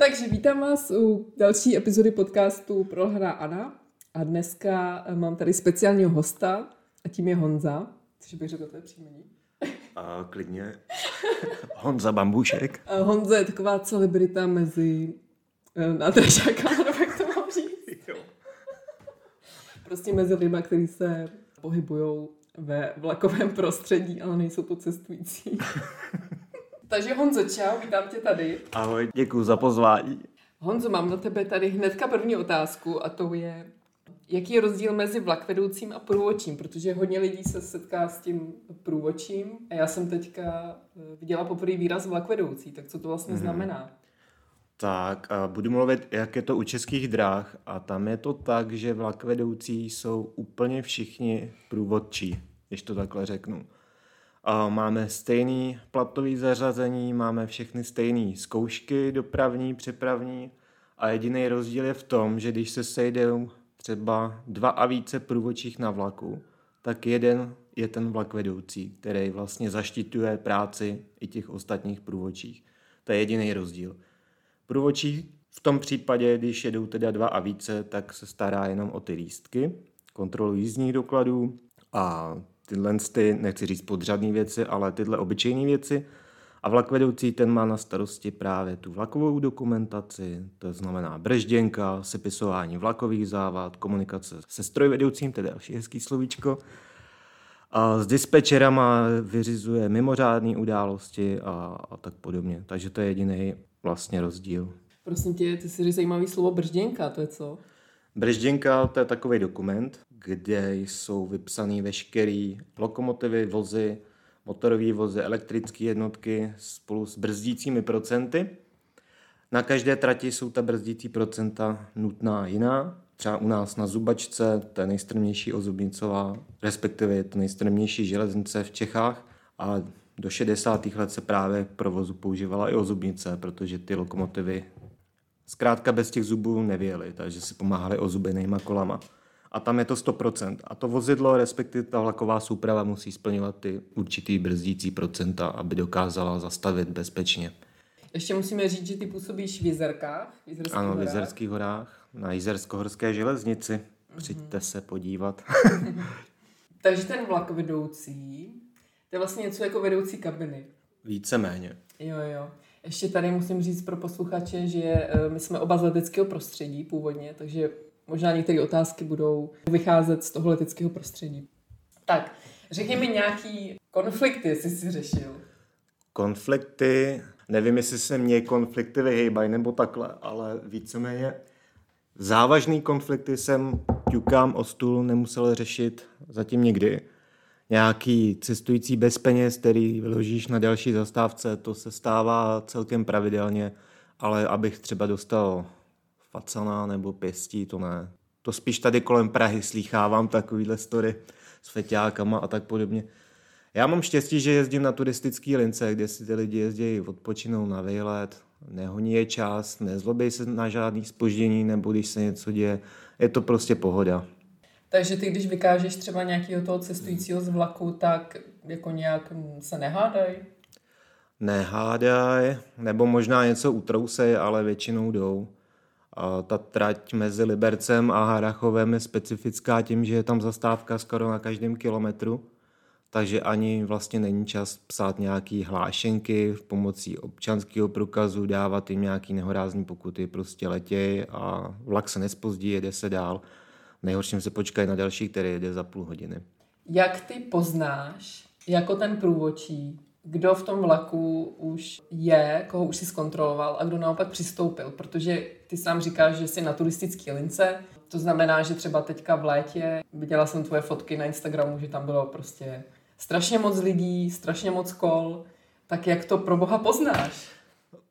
Takže vítám vás u další epizody podcastu Prohra Ana. A dneska mám tady speciálního hosta a tím je Honza. Což bych řekl, to je příjmení. A klidně. Honza Bambušek. A Honza je taková celebrita mezi eh, nádražákama, nebo jak to mám říct. Prostě mezi lidmi, kteří se pohybují ve vlakovém prostředí, ale nejsou to cestující. Takže Honzo, čau, vítám tě tady. Ahoj, děkuji za pozvání. Honzo, mám na tebe tady hnedka první otázku a to je, jaký je rozdíl mezi vlakvedoucím a průvočím, protože hodně lidí se setká s tím průvočím a já jsem teďka eh, viděla poprvé výraz vlakvedoucí, tak co to vlastně mm-hmm. znamená? Tak, a budu mluvit, jak je to u českých dráh a tam je to tak, že vlakvedoucí jsou úplně všichni průvodčí, když to takhle řeknu. Máme stejný platový zařazení, máme všechny stejné zkoušky dopravní, přepravní a jediný rozdíl je v tom, že když se sejdou třeba dva a více průvodčích na vlaku, tak jeden je ten vlak vedoucí, který vlastně zaštituje práci i těch ostatních průvodčích. To je jediný rozdíl. Průvodčí v tom případě, když jedou teda dva a více, tak se stará jenom o ty lístky, kontrolu jízdních dokladů a tyhle, ty, nechci říct podřadné věci, ale tyhle obyčejné věci. A vlakvedoucí ten má na starosti právě tu vlakovou dokumentaci, to znamená bržděnka, sepisování vlakových závad, komunikace se strojvedoucím, to je další hezký slovíčko. A s dispečerama vyřizuje mimořádné události a, a tak podobně. Takže to je jediný vlastně rozdíl. Prosím tě, ty si zajímavý slovo bržděnka, to je co? Bržděnka to je takový dokument, kde jsou vypsané veškeré lokomotivy, vozy, motorové vozy, elektrické jednotky spolu s brzdícími procenty. Na každé trati jsou ta brzdící procenta nutná jiná. Třeba u nás na Zubačce, to je nejstrmější ozubnicová, respektive je to nejstrmější železnice v Čechách a do 60. let se právě k provozu používala i ozubnice, protože ty lokomotivy zkrátka bez těch zubů nevěly, takže si pomáhali ozubenýma kolama a tam je to 100%. A to vozidlo, respektive ta vlaková souprava musí splňovat ty určitý brzdící procenta, aby dokázala zastavit bezpečně. Ještě musíme říct, že ty působíš v Jizerkách. V ano, v Jizerských horách, na Jizersko-horské železnici. Mm-hmm. Přijďte se podívat. Takže ten vlak vedoucí, to je vlastně něco jako vedoucí kabiny. Víceméně. Jo, jo. Ještě tady musím říct pro posluchače, že eh, my jsme oba z leteckého prostředí původně, takže možná některé otázky budou vycházet z toho leteckého prostředí. Tak, řekni mi nějaký konflikty, jestli jsi řešil. Konflikty, nevím, jestli se mě konflikty vyhejbají nebo takhle, ale víceméně závažný konflikty jsem ťukám o stůl nemusel řešit zatím nikdy. Nějaký cestující bez peněz, který vyložíš na další zastávce, to se stává celkem pravidelně, ale abych třeba dostal facana nebo pěstí, to ne. To spíš tady kolem Prahy slýchávám takovýhle story s feťákama a tak podobně. Já mám štěstí, že jezdím na turistický lince, kde si ty lidi jezdí odpočinou na výlet, nehoní je čas, nezlobí se na žádný spoždění nebo když se něco děje. Je to prostě pohoda. Takže ty, když vykážeš třeba nějakého toho cestujícího z vlaku, tak jako nějak se nehádaj? Nehádaj, nebo možná něco utrousej, ale většinou jdou. A ta trať mezi Libercem a Harachovem je specifická tím, že je tam zastávka skoro na každém kilometru, takže ani vlastně není čas psát nějaký hlášenky v pomocí občanského průkazu, dávat jim nějaký nehorázný pokuty, prostě letěj a vlak se nespozdí, jede se dál. Nejhorším se počkají na další, který jede za půl hodiny. Jak ty poznáš, jako ten průvočí, kdo v tom vlaku už je, koho už si zkontroloval a kdo naopak přistoupil, protože ty sám říkáš, že jsi na turistické lince, to znamená, že třeba teďka v létě, viděla jsem tvoje fotky na Instagramu, že tam bylo prostě strašně moc lidí, strašně moc kol, tak jak to pro boha poznáš?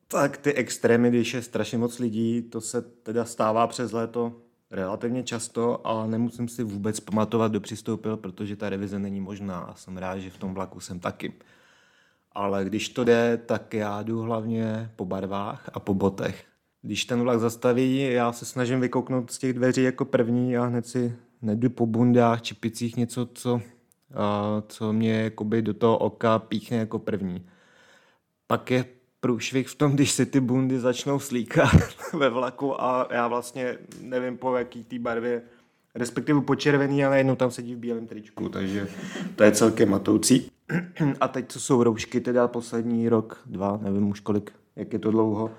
Tak ty extrémy, když je strašně moc lidí, to se teda stává přes léto relativně často, ale nemusím si vůbec pamatovat, kdo přistoupil, protože ta revize není možná a jsem rád, že v tom vlaku jsem taky ale když to jde, tak já jdu hlavně po barvách a po botech. Když ten vlak zastaví, já se snažím vykouknout z těch dveří jako první a hned si nejdu po bundách, čipicích něco, co, co mě jakoby do toho oka píchne jako první. Pak je průšvih v tom, když se ty bundy začnou slíkat ve vlaku a já vlastně nevím po jaký té barvě, respektive po červený, ale jednou tam sedí v bílém tričku, takže to je celkem matoucí. A teď, co jsou roušky, teda poslední rok, dva, nevím už kolik, jak je to dlouho,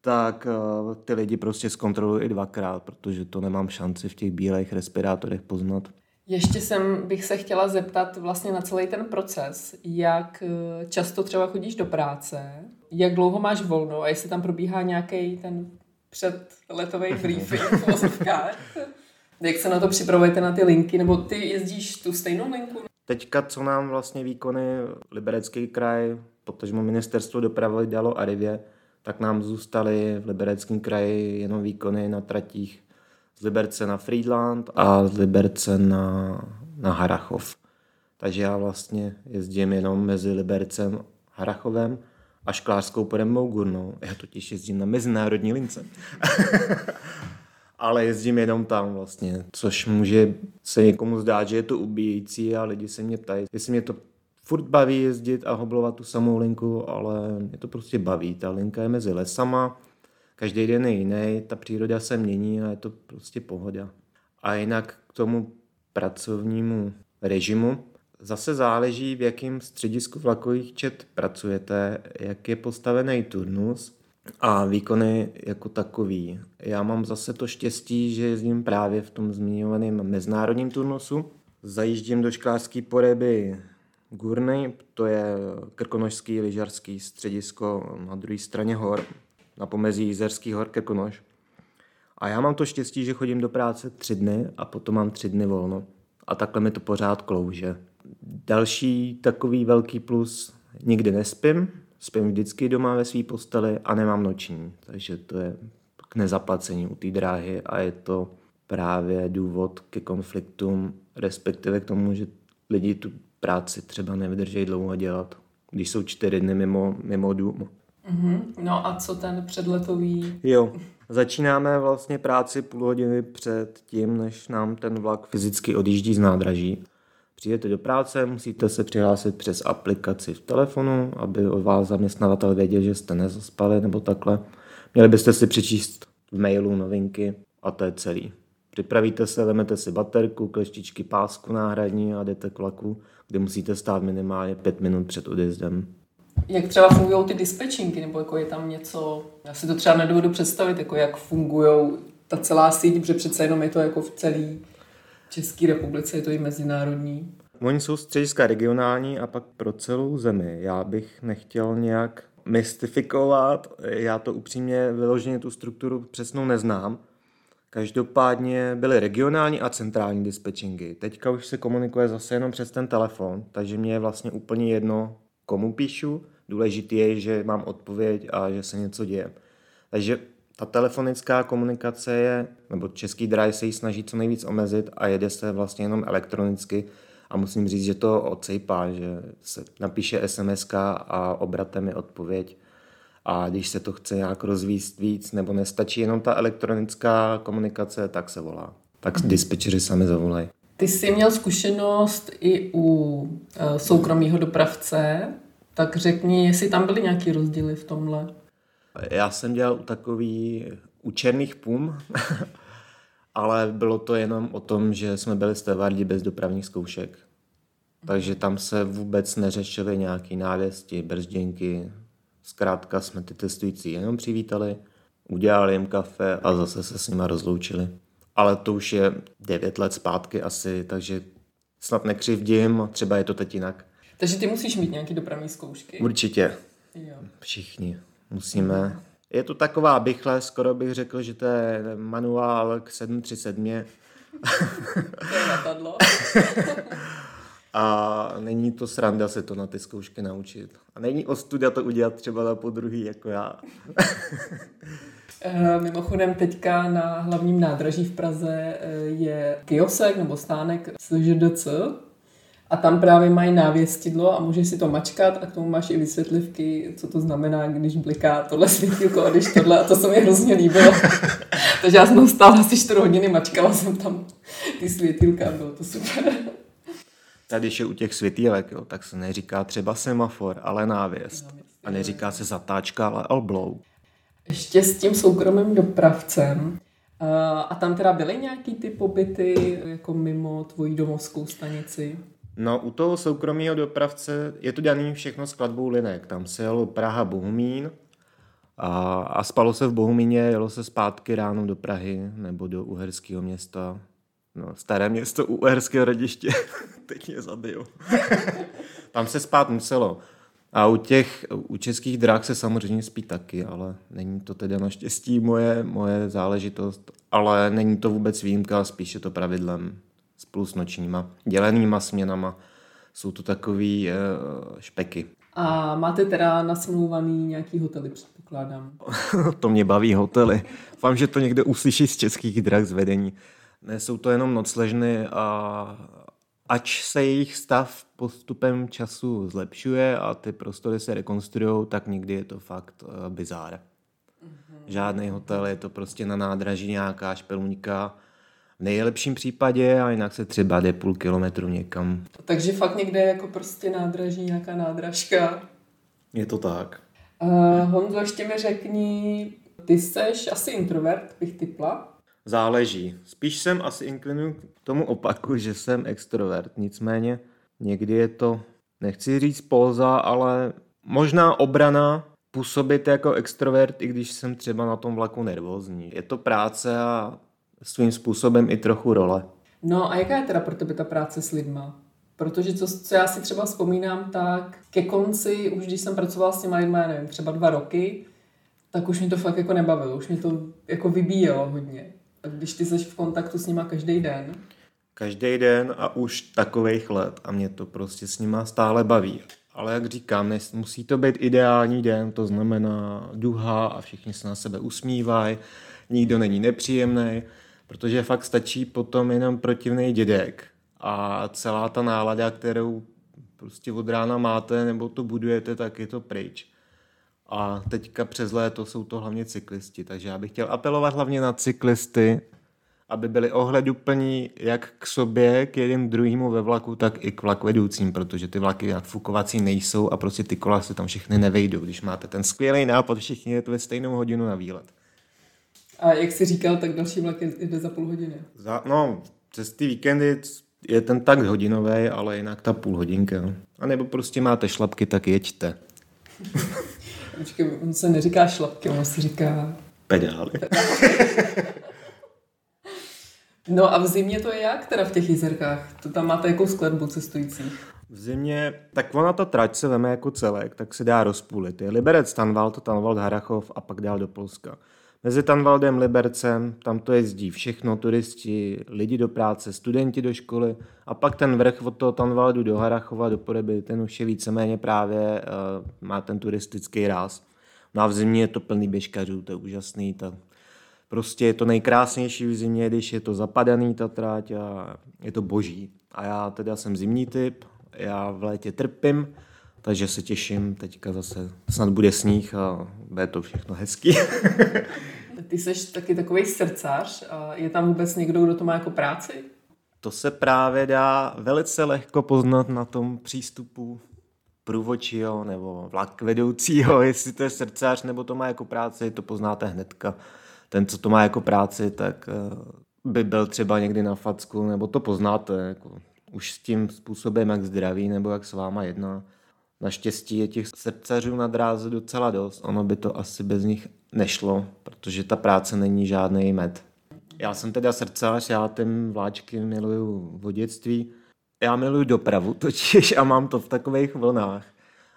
tak uh, ty lidi prostě zkontrolují i dvakrát, protože to nemám šanci v těch bílých respirátorech poznat. Ještě jsem bych se chtěla zeptat vlastně na celý ten proces, jak eh, často třeba chodíš do práce, jak dlouho máš volno a jestli tam probíhá nějaký ten předletový briefing v Jak se na to připravujete na ty linky, nebo ty jezdíš tu stejnou linku? Teďka, co nám vlastně výkony Liberecký kraj, protože ministerstvo dopravy dalo Arivě, tak nám zůstaly v Libereckém kraji jenom výkony na tratích z Liberce na Friedland a z Liberce na, na Harachov. Takže já vlastně jezdím jenom mezi Libercem a Harachovem a Šklářskou podemnou Gurnou. Já totiž jezdím na mezinárodní lince. Ale jezdím jenom tam vlastně, což může se někomu zdát, že je to ubíjící a lidi se mě ptají, jestli mě to furt baví jezdit a hoblovat tu samou linku, ale mě to prostě baví. Ta linka je mezi lesama, každý den je jiný, ta příroda se mění a je to prostě pohoda. A jinak k tomu pracovnímu režimu zase záleží, v jakém středisku vlakových čet pracujete, jak je postavený turnus a výkony jako takový. Já mám zase to štěstí, že jezdím právě v tom zmiňovaném mezinárodním turnusu. Zajíždím do šklářské poreby Gurny, to je krkonožský lyžařský středisko na druhé straně hor, na pomezí Jizerský hor Krkonož. A já mám to štěstí, že chodím do práce tři dny a potom mám tři dny volno. A takhle mi to pořád klouže. Další takový velký plus, nikdy nespím, spím vždycky doma ve své posteli a nemám noční, takže to je k nezaplacení u té dráhy a je to právě důvod ke konfliktům, respektive k tomu, že lidi tu práci třeba nevydržejí dlouho dělat, když jsou čtyři dny mimo, mimo dům. Mm-hmm. No a co ten předletový? Jo, začínáme vlastně práci půl hodiny před tím, než nám ten vlak fyzicky odjíždí z nádraží. Přijdete do práce, musíte se přihlásit přes aplikaci v telefonu, aby od vás zaměstnavatel věděl, že jste nezaspali nebo takhle. Měli byste si přečíst v mailu novinky a to je celý. Připravíte se, vezmete si baterku, kleštičky, pásku náhradní a jdete k vlaku, kde musíte stát minimálně pět minut před odjezdem. Jak třeba fungují ty dispečinky, nebo jako je tam něco, já si to třeba nedovedu představit, jako jak fungují ta celá síť, protože přece jenom je to jako v celé České republice, je to i mezinárodní. Oni jsou střediska regionální a pak pro celou zemi. Já bych nechtěl nějak mystifikovat, já to upřímně vyloženě tu strukturu přesnou neznám. Každopádně byly regionální a centrální dispečingy. Teďka už se komunikuje zase jenom přes ten telefon, takže mě je vlastně úplně jedno, komu píšu, důležitý je, že mám odpověď a že se něco děje. Takže ta telefonická komunikace je, nebo český drive se ji snaží co nejvíc omezit a jede se vlastně jenom elektronicky a musím říct, že to odsejpá, že se napíše SMS a obratem je odpověď a když se to chce nějak rozvíst víc nebo nestačí jenom ta elektronická komunikace, tak se volá. Tak mm-hmm. dispečeři sami zavolají. Ty jsi měl zkušenost i u e, soukromého dopravce, tak řekni, jestli tam byly nějaké rozdíly v tomhle. Já jsem dělal takový u černých pum, ale bylo to jenom o tom, že jsme byli stevardi bez dopravních zkoušek. Takže tam se vůbec neřešily nějaké návěsti, brzděnky. Zkrátka jsme ty testující jenom přivítali, udělali jim kafe a zase se s nimi rozloučili. Ale to už je 9 let zpátky asi, takže snad nekřivdím, třeba je to teď jinak. Takže ty musíš mít nějaké dopravní zkoušky? Určitě. Jo. Všichni musíme. Je to taková bychle, skoro bych řekl, že to je manuál k 737. to je letadlo. A není to sranda se to na ty zkoušky naučit. A není ostuda to udělat třeba na podruhý jako já. Eh, mimochodem teďka na hlavním nádraží v Praze eh, je kiosek nebo stánek SŽDC a tam právě mají návěstidlo a můžeš si to mačkat a k tomu máš i vysvětlivky, co to znamená, když bliká tohle světilko a když tohle a to se mi hrozně líbilo. Takže já jsem stála asi 4 hodiny, mačkala jsem tam ty světilka a bylo to super. Tady, když je u těch světílek, jo, tak se neříká třeba semafor, ale návěst. A neříká se zatáčka, ale alblou. Ještě s tím soukromým dopravcem. A tam teda byly nějaký ty pobyty jako mimo tvoji domovskou stanici? No, u toho soukromého dopravce je to daný všechno skladbou linek. Tam se jelo Praha Bohumín a, a spalo se v Bohumíně, jelo se zpátky ráno do Prahy nebo do Uherského města. No, staré město u Uherského rodiště. Teď mě zabiju. Tam se spát muselo. A u těch, u českých dráh se samozřejmě spí taky, ale není to teda naštěstí moje, moje záležitost, ale není to vůbec výjimka, spíše to pravidlem spolu s nočníma dělenýma směnama. Jsou to takový uh, špeky. A máte teda nasmluvaný nějaký hotely, předpokládám? to mě baví hotely. Vám, že to někde uslyší z českých drah zvedení. Ne, jsou to jenom nocležny a ač se jejich stav postupem času zlepšuje a ty prostory se rekonstruují, tak někdy je to fakt uh, bizár. Mm-hmm. Žádný hotel, je to prostě na nádraží nějaká špeluňka, v nejlepším případě a jinak se třeba jde půl kilometru někam. Takže fakt někde jako prostě nádraží, nějaká nádražka. Je to tak. Uh, Honzo, ještě mi řekni, ty seš asi introvert, bych typla. Záleží. Spíš jsem asi inklinuji k tomu opaku, že jsem extrovert. Nicméně někdy je to, nechci říct póza, ale možná obrana působit jako extrovert, i když jsem třeba na tom vlaku nervózní. Je to práce a svým způsobem i trochu role. No a jaká je teda pro tebe ta práce s lidma? Protože co, co já si třeba vzpomínám, tak ke konci, už když jsem pracovala s těma lidma, nevím, třeba dva roky, tak už mě to fakt jako nebavilo, už mě to jako vybíjelo hodně. A když ty jsi v kontaktu s nima každý den? Každý den a už takových let a mě to prostě s nima stále baví. Ale jak říkám, musí to být ideální den, to znamená duha a všichni se na sebe usmívají, nikdo není nepříjemný, protože fakt stačí potom jenom protivný dědek a celá ta nálada, kterou prostě od rána máte nebo to budujete, tak je to pryč. A teďka přes léto jsou to hlavně cyklisti, takže já bych chtěl apelovat hlavně na cyklisty, aby byli ohleduplní jak k sobě, k jedním druhému ve vlaku, tak i k vlakvedoucím, protože ty vlaky nadfukovací nejsou a prostě ty kola se tam všechny nevejdou. Když máte ten skvělý nápad, všichni je to ve stejnou hodinu na výlet. A jak jsi říkal, tak další vlak jde za půl hodiny. Za, no, přes ty víkendy je ten tak hodinový, ale jinak ta půl hodinka. No. A nebo prostě máte šlapky, tak jeďte. Počkej, on se neříká šlapky, on se říká... Pedály. no a v zimě to je jak teda v těch jezerkách? To tam máte jakou skladbu cestujících? V zimě, tak ona ta trať se veme jako celek, tak se dá rozpůlit. Je Liberec, Tanvald, Tanvald, Harachov a pak dál do Polska. Mezi Tanvaldem, Libercem, tam to jezdí všechno, turisti, lidi do práce, studenti do školy a pak ten vrch od toho Tanvaldu do Harachova, do Poreby, ten už je víceméně právě, uh, má ten turistický ráz. No a v zimě je to plný běžkařů, to je úžasný, ta, prostě je to nejkrásnější v zimě, když je to zapadaný ta tráť a je to boží. A já teda jsem zimní typ, já v létě trpím, takže se těším, teďka zase snad bude sníh a bude to všechno hezký. Ty jsi taky takový srdcař. A je tam vůbec někdo, kdo to má jako práci? To se právě dá velice lehko poznat na tom přístupu průvočího nebo vlak vedoucího, jestli to je srdcař nebo to má jako práci, to poznáte hnedka. Ten, co to má jako práci, tak eh, by byl třeba někdy na facku, nebo to poznáte jako už s tím způsobem, jak zdraví nebo jak s váma jedná. Naštěstí je těch srdcařů na dráze docela dost. Ono by to asi bez nich nešlo, protože ta práce není žádný med. Já jsem teda srdcař, já tím vláčky miluju v dětství. Já miluju dopravu totiž a mám to v takových vlnách.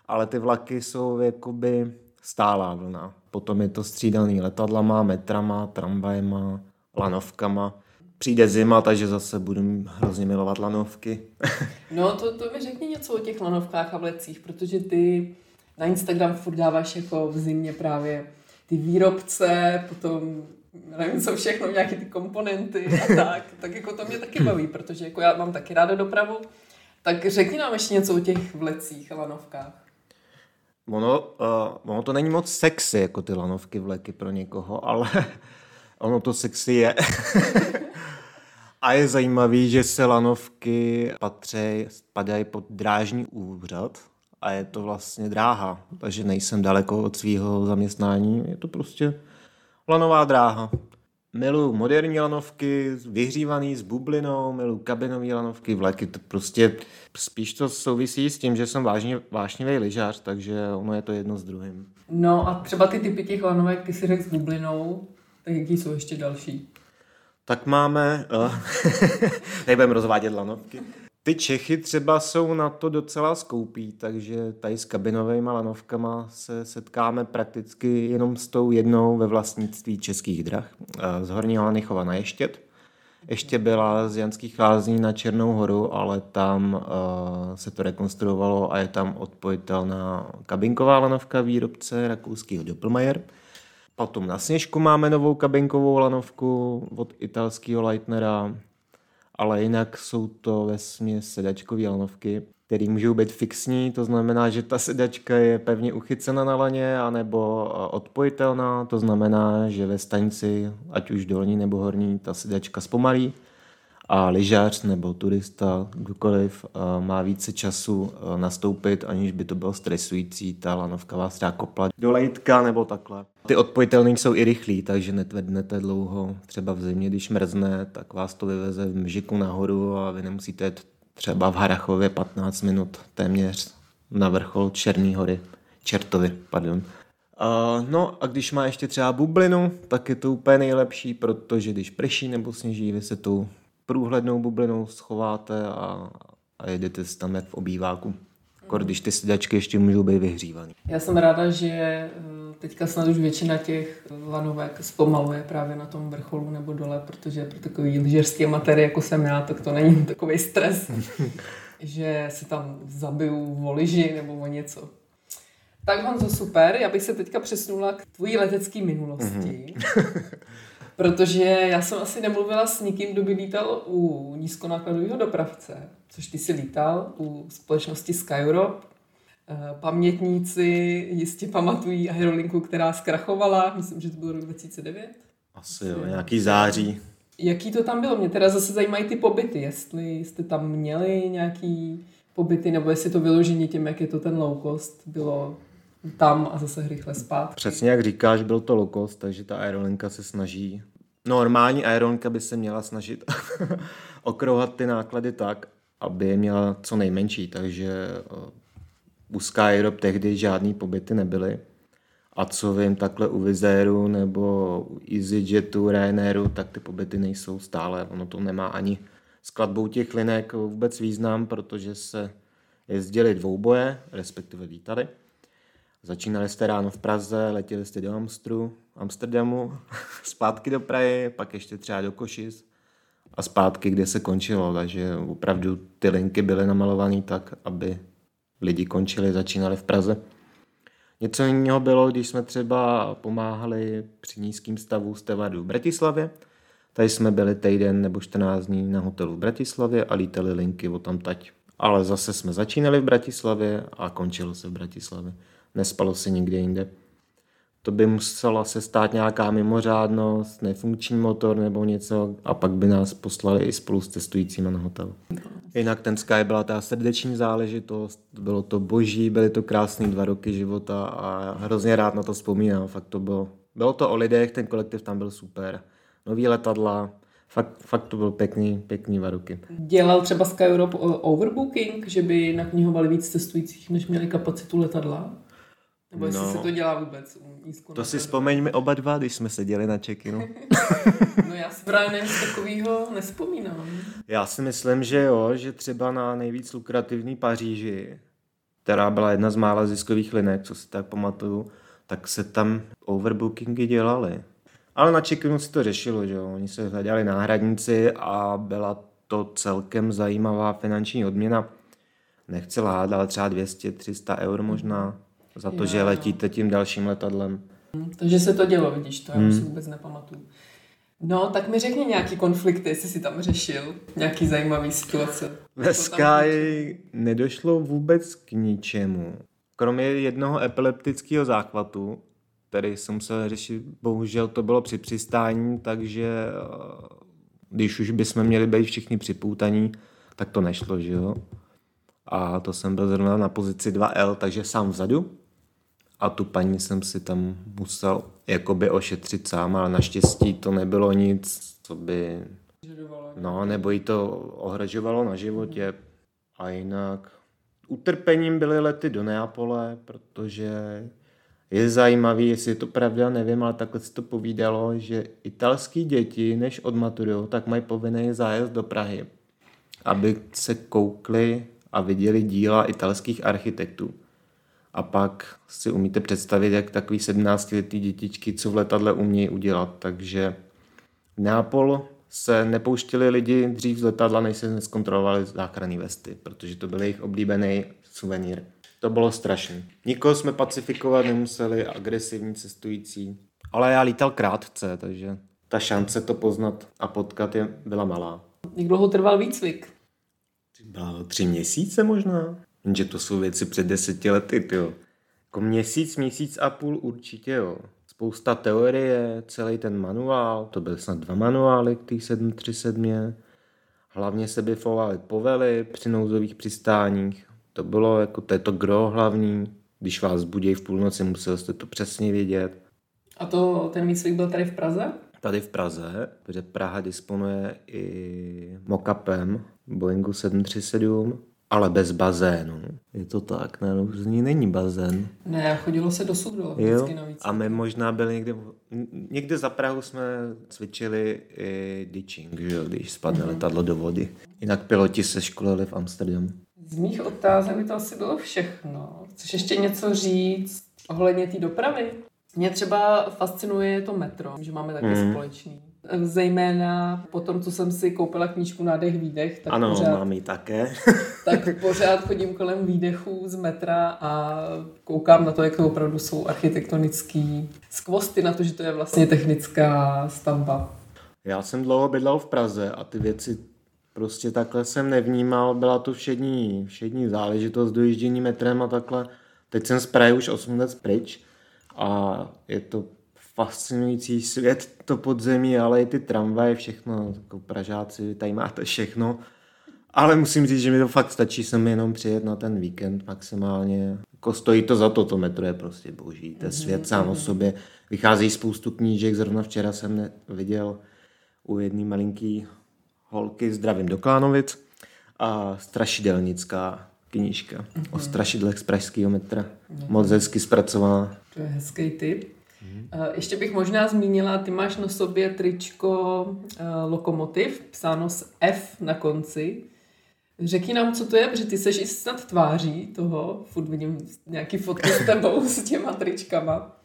Ale ty vlaky jsou jakoby stálá vlna. Potom je to střídaný letadlama, metrama, tramvajema, lanovkama přijde zima, takže zase budu hrozně milovat lanovky. no to, to mi řekni něco o těch lanovkách a vlecích, protože ty na Instagram furt dáváš jako v zimě právě ty výrobce, potom nevím co všechno, nějaké ty komponenty a tak, tak jako to mě taky baví, protože jako já mám taky ráda dopravu, tak řekni nám ještě něco o těch vlecích a lanovkách. Ono, uh, ono to není moc sexy, jako ty lanovky vleky pro někoho, ale ono to sexy je. A je zajímavý, že se lanovky patří, spadají pod drážní úřad a je to vlastně dráha, takže nejsem daleko od svého zaměstnání, je to prostě lanová dráha. Miluji moderní lanovky, vyhřívaný s bublinou, miluji kabinové lanovky, vleky, to prostě spíš to souvisí s tím, že jsem vážně, vášnivý lyžař, takže ono je to jedno s druhým. No a třeba ty typy těch lanovek, ty si řekl s bublinou, tak jaký jsou ještě další? Tak máme, uh, nebudeme rozvádět lanovky. Ty Čechy třeba jsou na to docela skoupí, takže tady s kabinovými lanovkama se setkáme prakticky jenom s tou jednou ve vlastnictví českých drah. Z Horního Lanichova na Ještět. Ještě byla z Janských lázní na Černou horu, ale tam uh, se to rekonstruovalo a je tam odpojitelná kabinková lanovka výrobce rakouského Doppelmayr. Potom na Sněžku máme novou kabinkovou lanovku od italského Leitnera ale jinak jsou to ve směs sedačkové lanovky, které můžou být fixní, to znamená, že ta sedačka je pevně uchycena na laně, anebo odpojitelná, to znamená, že ve stanici, ať už dolní nebo horní, ta sedačka zpomalí a lyžař nebo turista, kdokoliv, má více času nastoupit, aniž by to bylo stresující, ta lanovka vás třeba kopla do lejtka nebo takhle. Ty odpojitelné jsou i rychlí, takže netvednete dlouho. Třeba v zimě, když mrzne, tak vás to vyveze v mžiku nahoru a vy nemusíte třeba v Harachově 15 minut téměř na vrchol Černý hory. Čertovy, pardon. Uh, no a když má ještě třeba bublinu, tak je to úplně nejlepší, protože když prší nebo sněží, vy se tu průhlednou bublinou schováte a, a jedete si tam jak v obýváku. Kor, když ty sedačky ještě můžou být vyhřívané. Já jsem ráda, že eh, teďka snad už většina těch lanovek zpomaluje právě na tom vrcholu nebo dole, protože pro takový lyžařský amatéry, jako jsem já, tak to není takový stres, že se tam zabiju o lyži nebo o něco. Tak Honzo, super, já bych se teďka přesunula k tvojí letecké minulosti. Mm-hmm. Protože já jsem asi nemluvila s nikým, kdo by lítal u nízkonákladového dopravce, což ty si lítal u společnosti SkyEurope. Eh, pamětníci jistě pamatují aerolinku, která zkrachovala, myslím, že to bylo rok 2009. Asi jo, nějaký září. Jaký to tam bylo? Mě teda zase zajímají ty pobyty, jestli jste tam měli nějaký pobyty, nebo jestli to vyložení tím, jak je to ten low cost, bylo tam a zase rychle spát. Přesně jak říkáš, byl to low cost, takže ta aerolinka se snaží normální aerolinka by se měla snažit okrouhat ty náklady tak, aby je měla co nejmenší, takže eh, u Skyrob tehdy žádný pobyty nebyly. A co vím, takhle u Vizéru nebo u EasyJetu, Ryanairu, tak ty pobyty nejsou stále. Ono to nemá ani skladbou těch linek vůbec význam, protože se jezdili dvouboje, respektive lítali. Začínali jste ráno v Praze, letěli jste do Amstru, Amsterdamu, zpátky do Prahy, pak ještě třeba do Košic a zpátky, kde se končilo. Takže opravdu ty linky byly namalované tak, aby lidi končili, začínali v Praze. Něco jiného bylo, když jsme třeba pomáhali při nízkým stavu stevardů v Bratislavě. Tady jsme byli týden nebo 14 dní na hotelu v Bratislavě a lítali linky o tam tať. Ale zase jsme začínali v Bratislavě a končilo se v Bratislavě nespalo se nikde jinde. To by musela se stát nějaká mimořádnost, nefunkční motor nebo něco a pak by nás poslali i spolu s cestujícími na hotel. Jinak ten Sky byla ta srdeční záležitost, bylo to boží, byly to krásné dva roky života a hrozně rád na to vzpomínám. Fakt to bylo, bylo to o lidech, ten kolektiv tam byl super. Nový letadla, fakt, fakt to byl pěkný, pěkný dva roky. Dělal třeba Sky Europe overbooking, že by naknihovali víc cestujících, než měli kapacitu letadla? Nebo jestli no, se to dělá vůbec nízko To si vzpomeňme oba dva, když jsme seděli na check-inu. no já si právě nic takového nespomínám. Já si myslím, že jo, že třeba na nejvíc lukrativní Paříži, která byla jedna z mála ziskových linek, co si tak pamatuju, tak se tam overbookingy dělaly. Ale na check-inu si to řešilo, že jo. Oni se hledali náhradníci a byla to celkem zajímavá finanční odměna. Nechci lhát, ale třeba 200-300 eur možná za to, jo, že letíte tím dalším letadlem. Takže se to dělo, vidíš, to já hmm. si vůbec nepamatuju. No, tak mi řekni nějaký konflikty, jestli si tam řešil, nějaký zajímavý situace. Ve Sky nedošlo vůbec k ničemu. Kromě jednoho epileptického záchvatu, který jsem musel řešit, bohužel to bylo při přistání, takže eh, když už bychom měli být všichni připoutaní, tak to nešlo, že jo. a to jsem byl zrovna na pozici 2L, takže sám vzadu a tu paní jsem si tam musel jakoby ošetřit sám, ale naštěstí to nebylo nic, co by... No, nebo jí to ohrožovalo na životě a jinak utrpením byly lety do Neapole, protože je zajímavý, jestli je to pravda, nevím, ale takhle se to povídalo, že italský děti, než odmaturujou, tak mají povinný zájezd do Prahy, aby se koukli a viděli díla italských architektů. A pak si umíte představit, jak takový 17-letý dětičky, co v letadle umějí udělat. Takže v Neapol se nepouštili lidi dřív z letadla, než se neskontrolovali záchranné vesty, protože to byl jejich oblíbený suvenýr. To bylo strašné. Nikoho jsme pacifikovat nemuseli, agresivní cestující. Ale já lítal krátce, takže ta šance to poznat a potkat je byla malá. Jak dlouho trval výcvik? Třeba tři měsíce možná. Jenže to jsou věci před deseti lety, jo. Jako měsíc, měsíc a půl určitě, jo. Spousta teorie, celý ten manuál, to byly snad dva manuály k té 737. Hlavně se bifovaly povely při nouzových přistáních. To bylo jako to je to gro hlavní. Když vás budí v půlnoci, musel jste to přesně vědět. A to, ten výcvik byl tady v Praze? Tady v Praze, protože Praha disponuje i mockupem Boeingu 737, ale bez bazénu. Je to tak, na různý není bazén. Ne, chodilo se do sudo jo? A my možná byli někde, někde za Prahu jsme cvičili i ditching, že jo, když spadne mm-hmm. letadlo do vody. Jinak piloti se školili v Amsterdamu. Z mých otázek by to asi bylo všechno. Chceš ještě něco říct ohledně té dopravy? Mě třeba fascinuje to metro, že máme taky mm. společný. Zejména po tom, co jsem si koupila knížku Nádech výdech. Tak ano, pořád, mám ji také. tak pořád chodím kolem výdechů z metra a koukám na to, jak to opravdu jsou architektonický skvosty na to, že to je vlastně technická stavba. Já jsem dlouho bydlel v Praze a ty věci prostě takhle jsem nevnímal. Byla to všední, všední záležitost dojíždění metrem a takhle. Teď jsem z Prahy už 8 let pryč a je to fascinující svět, to podzemí, ale i ty tramvaje, všechno, jako Pražáci, tady máte všechno. Ale musím říct, že mi to fakt stačí sem jenom přijet na ten víkend maximálně. Jako stojí to za to, to metro je prostě boží. To je mhm, svět sám o mhm. sobě. Vychází spoustu knížek, zrovna včera jsem viděl u jedné malinký holky Zdravím do Klánovic a strašidelnická knížka mm-hmm. o strašidlech z pražského metra. Mm-hmm. Moc hezky zpracovaná. To je hezký tip. Mm-hmm. Ještě bych možná zmínila, ty máš na sobě tričko uh, Lokomotiv, psáno s F na konci. Řekni nám, co to je, protože ty seš i snad tváří toho, furt vidím nějaký fotky s tebou s těma tričkama.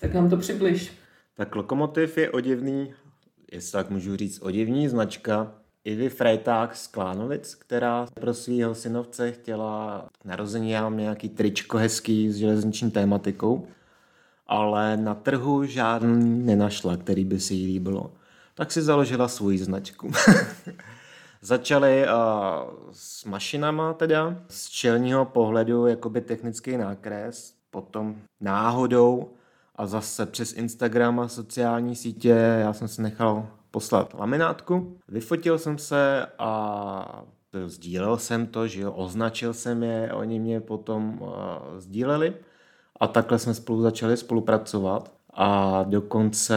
Tak nám to přibliž. Tak Lokomotiv je oděvný, jestli tak můžu říct, oděvní značka Ivy Frejták z Klánovic, která pro svého synovce chtěla k narození nějaký tričko hezký s železniční tématikou ale na trhu žádný nenašla, který by si jí líbilo. Tak si založila svou značku. Začali uh, s mašinama teda, z čelního pohledu jakoby technický nákres, potom náhodou a zase přes Instagram a sociální sítě já jsem si nechal poslat laminátku. Vyfotil jsem se a sdílel jsem to, že jo, označil jsem je, oni mě potom uh, sdíleli. A takhle jsme spolu začali spolupracovat a dokonce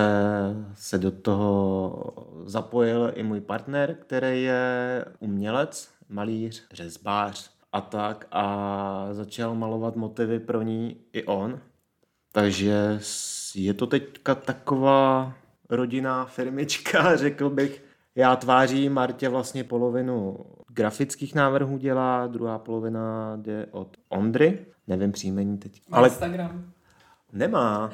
se do toho zapojil i můj partner, který je umělec, malíř, řezbář a tak a začal malovat motivy pro ní i on. Takže je to teďka taková rodinná firmička, řekl bych. Já tváří Martě vlastně polovinu grafických návrhů dělá, druhá polovina jde od Ondry, nevím příjmení teď. Ale Instagram. Nemá.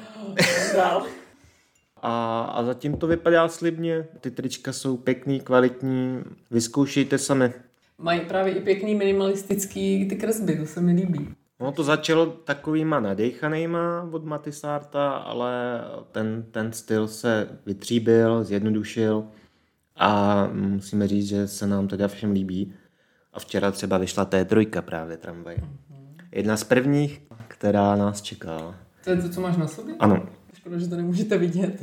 a, a zatím to vypadá slibně. Ty trička jsou pěkný, kvalitní. Vyzkoušejte sami. Mají právě i pěkný minimalistický ty kresby, to se mi líbí. No to začalo takovýma nadechanýma od Matisarta, ale ten, ten styl se vytříbil, zjednodušil a musíme říct, že se nám teda všem líbí. A včera třeba vyšla T3 právě tramvaj. Jedna z prvních, která nás čeká. To je to, co máš na sobě? Ano. Škoda, že to nemůžete vidět.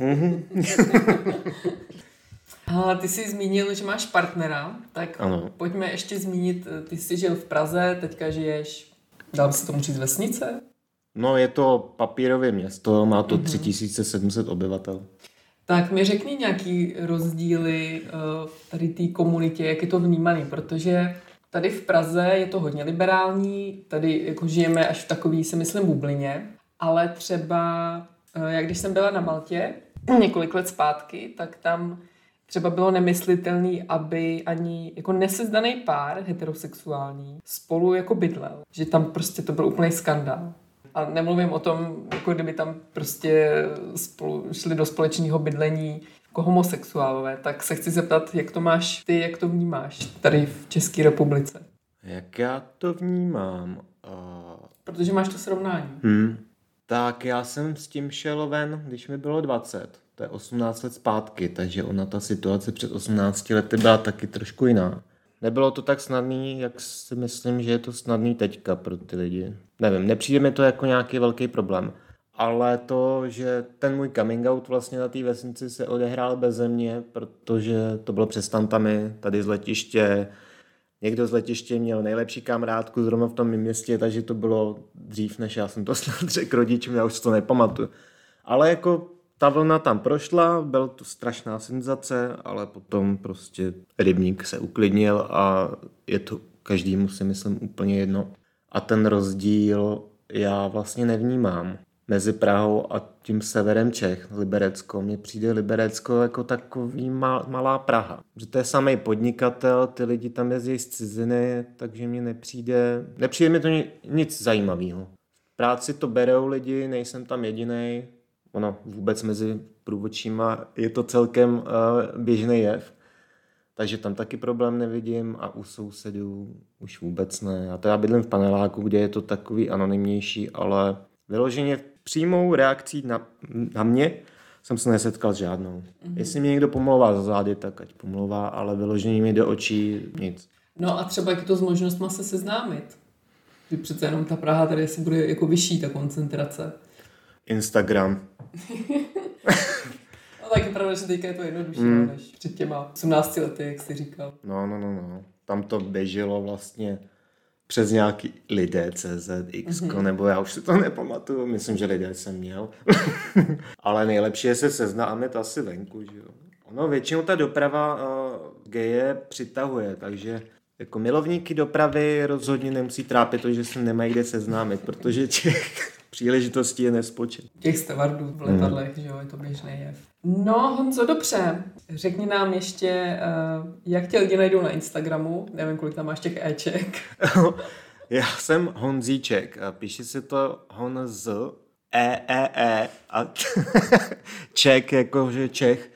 A ty jsi zmínil, že máš partnera, tak Ano. pojďme ještě zmínit, ty jsi žil v Praze, teďka žiješ, dám se tomu říct vesnice? No je to papírové město, má to 3700 obyvatel. Tak mi řekni nějaký rozdíly eh, tady té komunitě, jak je to vnímaný, protože tady v Praze je to hodně liberální, tady jako žijeme až v takový, si myslím, bublině, ale třeba, eh, jak když jsem byla na Maltě několik let zpátky, tak tam třeba bylo nemyslitelný, aby ani jako nesezdaný pár heterosexuální spolu jako bydlel. Že tam prostě to byl úplný skandál. A nemluvím o tom, jako kdyby tam prostě spolu šli do společného bydlení jako homosexuálové, tak se chci zeptat, jak to máš ty, jak to vnímáš tady v České republice. Jak já to vnímám? Uh, Protože máš to srovnání. hmm. Tak já jsem s tím šel ven, když mi bylo 20. To je 18 let zpátky, takže ona ta situace před 18 lety byla taky trošku jiná. Nebylo to tak snadný, jak si myslím, že je to snadný teďka pro ty lidi. Nevím, nepřijde mi to jako nějaký velký problém. Ale to, že ten můj coming out vlastně na té vesnici se odehrál bez mě, protože to bylo přes tantami, tady z letiště. Někdo z letiště měl nejlepší kamarádku zrovna v tom mém městě, takže to bylo dřív, než já jsem to snad řekl rodičům, já už to nepamatuju. Ale jako ta vlna tam prošla, byla to strašná senzace, ale potom prostě rybník se uklidnil a je to každému si myslím úplně jedno. A ten rozdíl já vlastně nevnímám mezi Prahou a tím severem Čech, Liberecko. Mně přijde Liberecko jako takový mal, malá Praha. Že to je samý podnikatel, ty lidi tam jezdí z ciziny, takže mně nepřijde, nepřijde mi to ni, nic zajímavého. V práci to berou lidi, nejsem tam jediný. Ono vůbec mezi průvodčíma je to celkem uh, běžný jev. Takže tam taky problém nevidím a u sousedů už vůbec ne. Já teda bydlím v paneláku, kde je to takový anonymnější, ale vyloženě přímou reakcí na, na mě jsem se nesetkal s žádnou. Mm-hmm. Jestli mě někdo pomlouvá za zády, tak ať pomlouvá, ale vyloženě mi do očí nic. No a třeba jak je to s možnostma se seznámit? Že přece jenom ta Praha tady asi bude jako vyšší ta koncentrace. Instagram. No tak je pravda, že teďka je to jednodušší, mm. než před těma 18 lety, jak jsi říkal. No, no, no, no. Tam to běželo vlastně přes nějaký lidé CZ, X, mm-hmm. nebo já už si to nepamatuju, myslím, že lidé jsem měl. Ale nejlepší je se seznámit asi venku, že jo. Ono většinou ta doprava uh, geje přitahuje, takže jako milovníky dopravy rozhodně nemusí trápit to, že se nemají kde seznámit, protože těch příležitostí je nespočet. Těch stevardů v letadlech, mm. že jo, je to běžný jev. No, Honzo, dobře. Řekni nám ještě, uh, jak tě lidi najdou na Instagramu. Nevím, kolik tam máš těch Eček. Já jsem Honzíček. Píše se to Honz E, E, E a Ček, jakože Čech.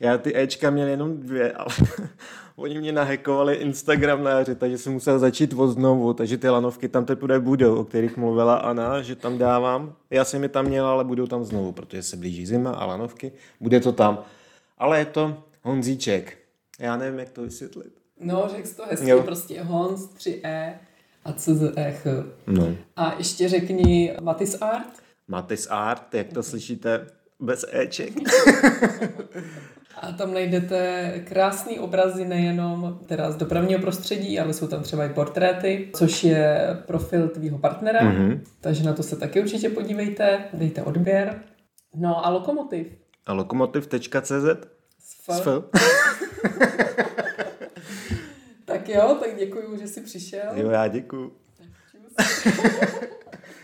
Já ty Ečka měl jenom dvě, ale oni mě nahekovali Instagram na jaře, takže jsem musel začít od znovu, takže ty lanovky tam teprve budou, o kterých mluvila Ana, že tam dávám. Já jsem je tam měl, ale budou tam znovu, protože se blíží zima a lanovky, bude to tam. Ale je to Honzíček. Já nevím, jak to vysvětlit. No, řekl to hezky, jo. prostě Honz, 3E a CZEH. No. A ještě řekni Matis Art. Matis Art, jak to slyšíte, bez Eček. A tam najdete krásný obrazy nejenom teda z dopravního prostředí, ale jsou tam třeba i portréty, což je profil tvýho partnera, mm-hmm. takže na to se taky určitě podívejte, dejte odběr. No a Lokomotiv. A lokomotiv.cz Sf. tak jo, tak děkuji, že jsi přišel. Jo, já děkuji.